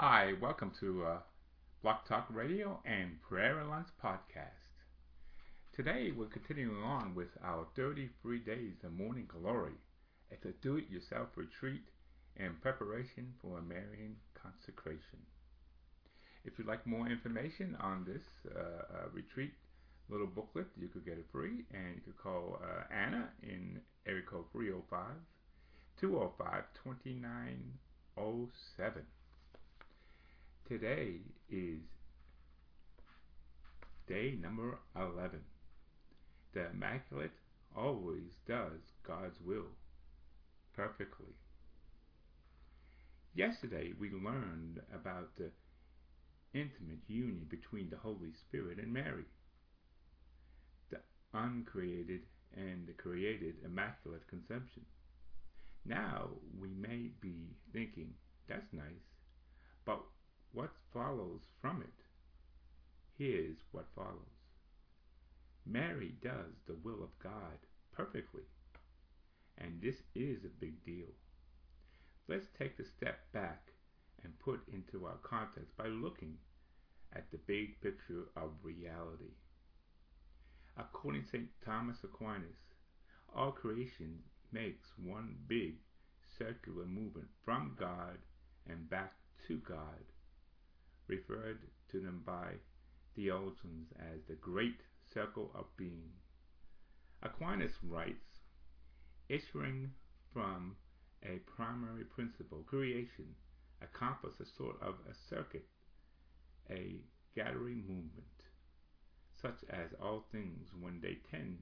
Hi, welcome to uh, Blog Talk Radio and Prayer and Lunch podcast. Today we're continuing on with our 33 days of morning glory. It's a do-it-yourself retreat in preparation for a Marian consecration. If you'd like more information on this uh, uh, retreat little booklet, you could get it free, and you could call uh, Anna in area code 305 205 2907. Today is day number 11. The Immaculate always does God's will perfectly. Yesterday we learned about the intimate union between the Holy Spirit and Mary, the uncreated and the created Immaculate Conception. Now we may be thinking, that's nice, but what follows from it? Here's what follows. Mary does the will of God perfectly. And this is a big deal. Let's take a step back and put into our context by looking at the big picture of reality. According to St. Thomas Aquinas, all creation makes one big circular movement from God and back to God referred to them by theologians as the great circle of being. Aquinas writes, issuing from a primary principle, creation accomplishes a sort of a circuit, a gathering movement, such as all things when they tend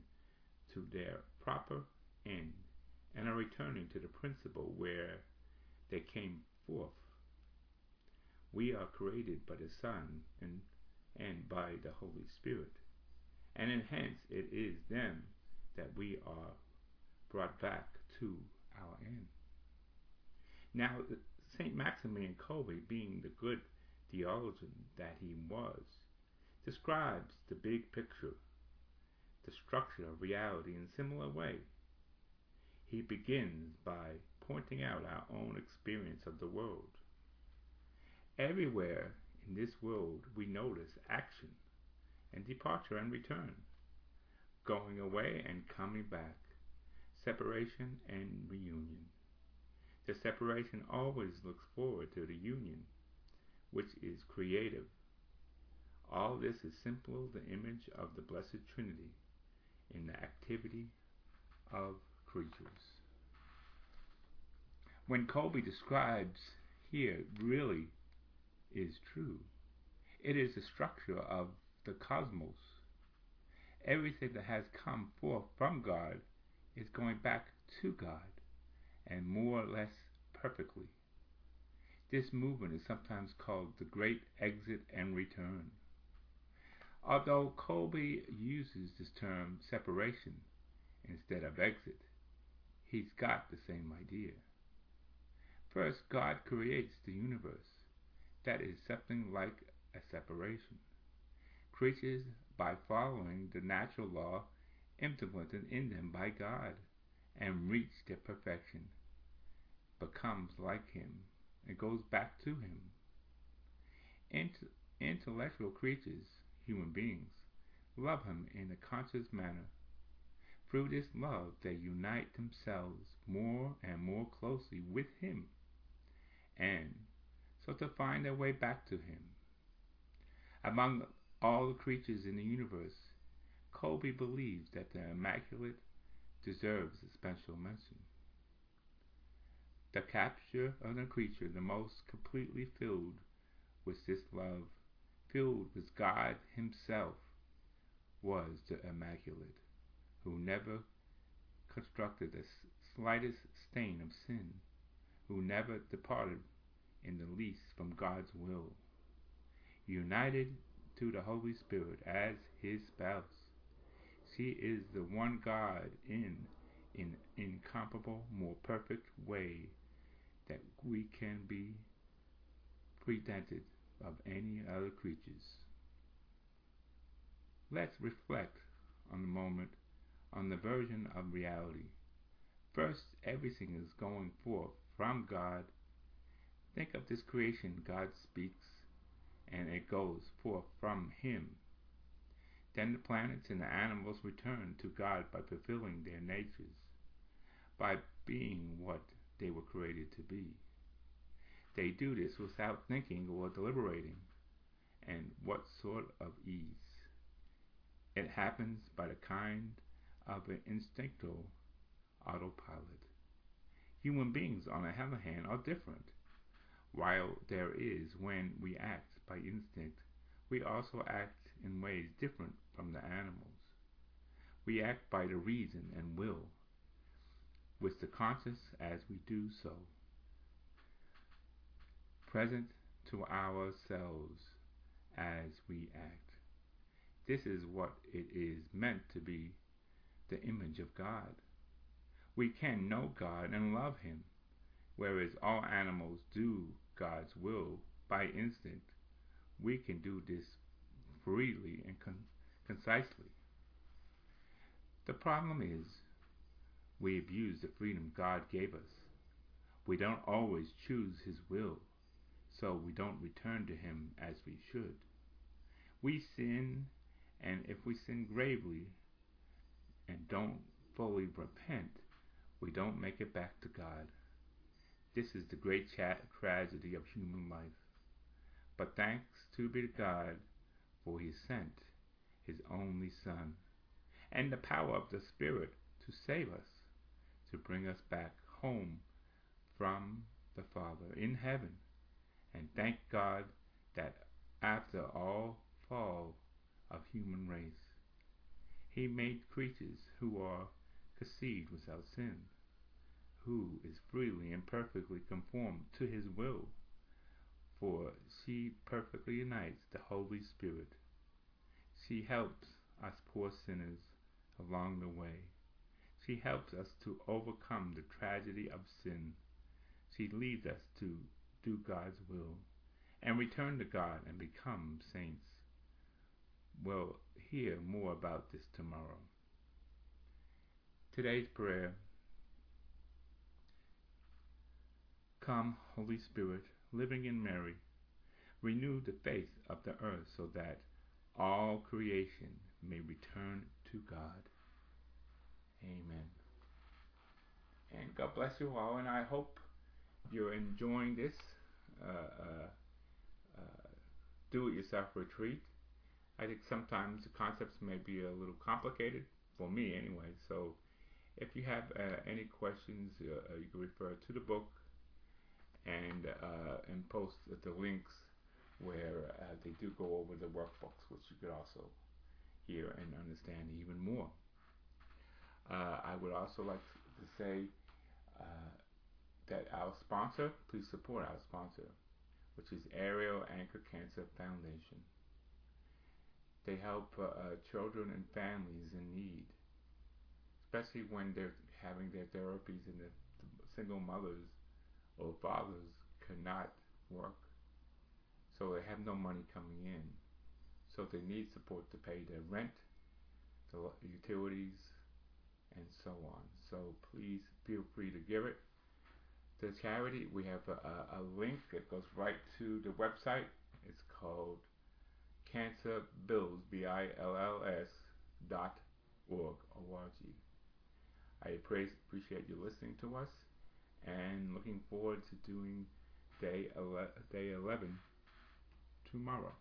to their proper end and are returning to the principle where they came forth we are created by the Son and, and by the Holy Spirit. And hence it is them that we are brought back to our end. Now, St. Maximilian Kolbe, being the good theologian that he was, describes the big picture, the structure of reality in a similar way. He begins by pointing out our own experience of the world Everywhere in this world we notice action and departure and return, going away and coming back, separation and reunion. The separation always looks forward to the union, which is creative. All this is simply the image of the Blessed Trinity in the activity of creatures. When Kolbe describes here really is true. It is the structure of the cosmos. Everything that has come forth from God is going back to God, and more or less perfectly. This movement is sometimes called the Great Exit and Return. Although Kolbe uses this term separation instead of exit, he's got the same idea. First, God creates the universe that is something like a separation. Creatures, by following the natural law implemented in them by God and reach their perfection, becomes like Him and goes back to Him. Int- intellectual creatures, human beings, love Him in a conscious manner. Through this love, they unite themselves more and more closely with Him and so to find their way back to him. Among all the creatures in the universe, Kolbe believes that the Immaculate deserves a special mention. The capture of the creature the most completely filled with this love, filled with God Himself, was the Immaculate, who never constructed the slightest stain of sin, who never departed in the least from God's will, united to the Holy Spirit as his spouse. She is the one God in an incomparable, more perfect way that we can be presented of any other creatures. Let's reflect on the moment on the version of reality. First, everything is going forth from God Think of this creation God speaks, and it goes forth from Him. Then the planets and the animals return to God by fulfilling their natures, by being what they were created to be. They do this without thinking or deliberating, and what sort of ease. It happens by the kind of an instinctual autopilot. Human beings, on the other hand, are different. While there is when we act by instinct, we also act in ways different from the animals. We act by the reason and will, with the conscious as we do so, present to ourselves as we act. This is what it is meant to be the image of God. We can know God and love Him, whereas all animals do God's will by instinct. We can do this freely and con- concisely. The problem is we abuse the freedom God gave us. We don't always choose His will, so we don't return to Him as we should. We sin, and if we sin gravely and don't fully repent, we don't make it back to God. This is the great tragedy of human life. But thanks to be to God, for he sent his only Son, and the power of the Spirit to save us, to bring us back home from the Father in heaven. And thank God that after all fall of human race, he made creatures who are conceived without sin, who is freely and perfectly conformed to his will, for she perfectly unites the Holy Spirit. She helps us poor sinners along the way. She helps us to overcome the tragedy of sin. She leads us to do God's will and return to God and become saints. We'll hear more about this tomorrow. Today's prayer Come, Holy Spirit, living in Mary, renew the face of the earth so that all creation may return to God. Amen. And God bless you all, and I hope you're enjoying this uh, uh, uh, do it yourself retreat. I think sometimes the concepts may be a little complicated, for me anyway. So if you have uh, any questions, uh, uh, you can refer to the book and and post the links where they do go over the workbooks, which you could also hear and understand even more. I would also like to say that our sponsor, please support our sponsor, which is Ariel Anchor Cancer Foundation. They help uh, uh, children and families in need, especially when they're having their therapies and the, the single mothers or fathers cannot work. So they have no money coming in. So they need support to pay their rent, the utilities, and so on. So please feel free to give it to charity, we have a, a, link that goes right to the website. It's called Cancer Bills, B-I-L-L-S dot org, O-R-G. I appreciate you listening to us and looking forward to doing day, ele- day 11 tomorrow.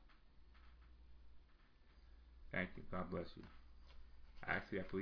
Thank you. God bless you. Actually, I believe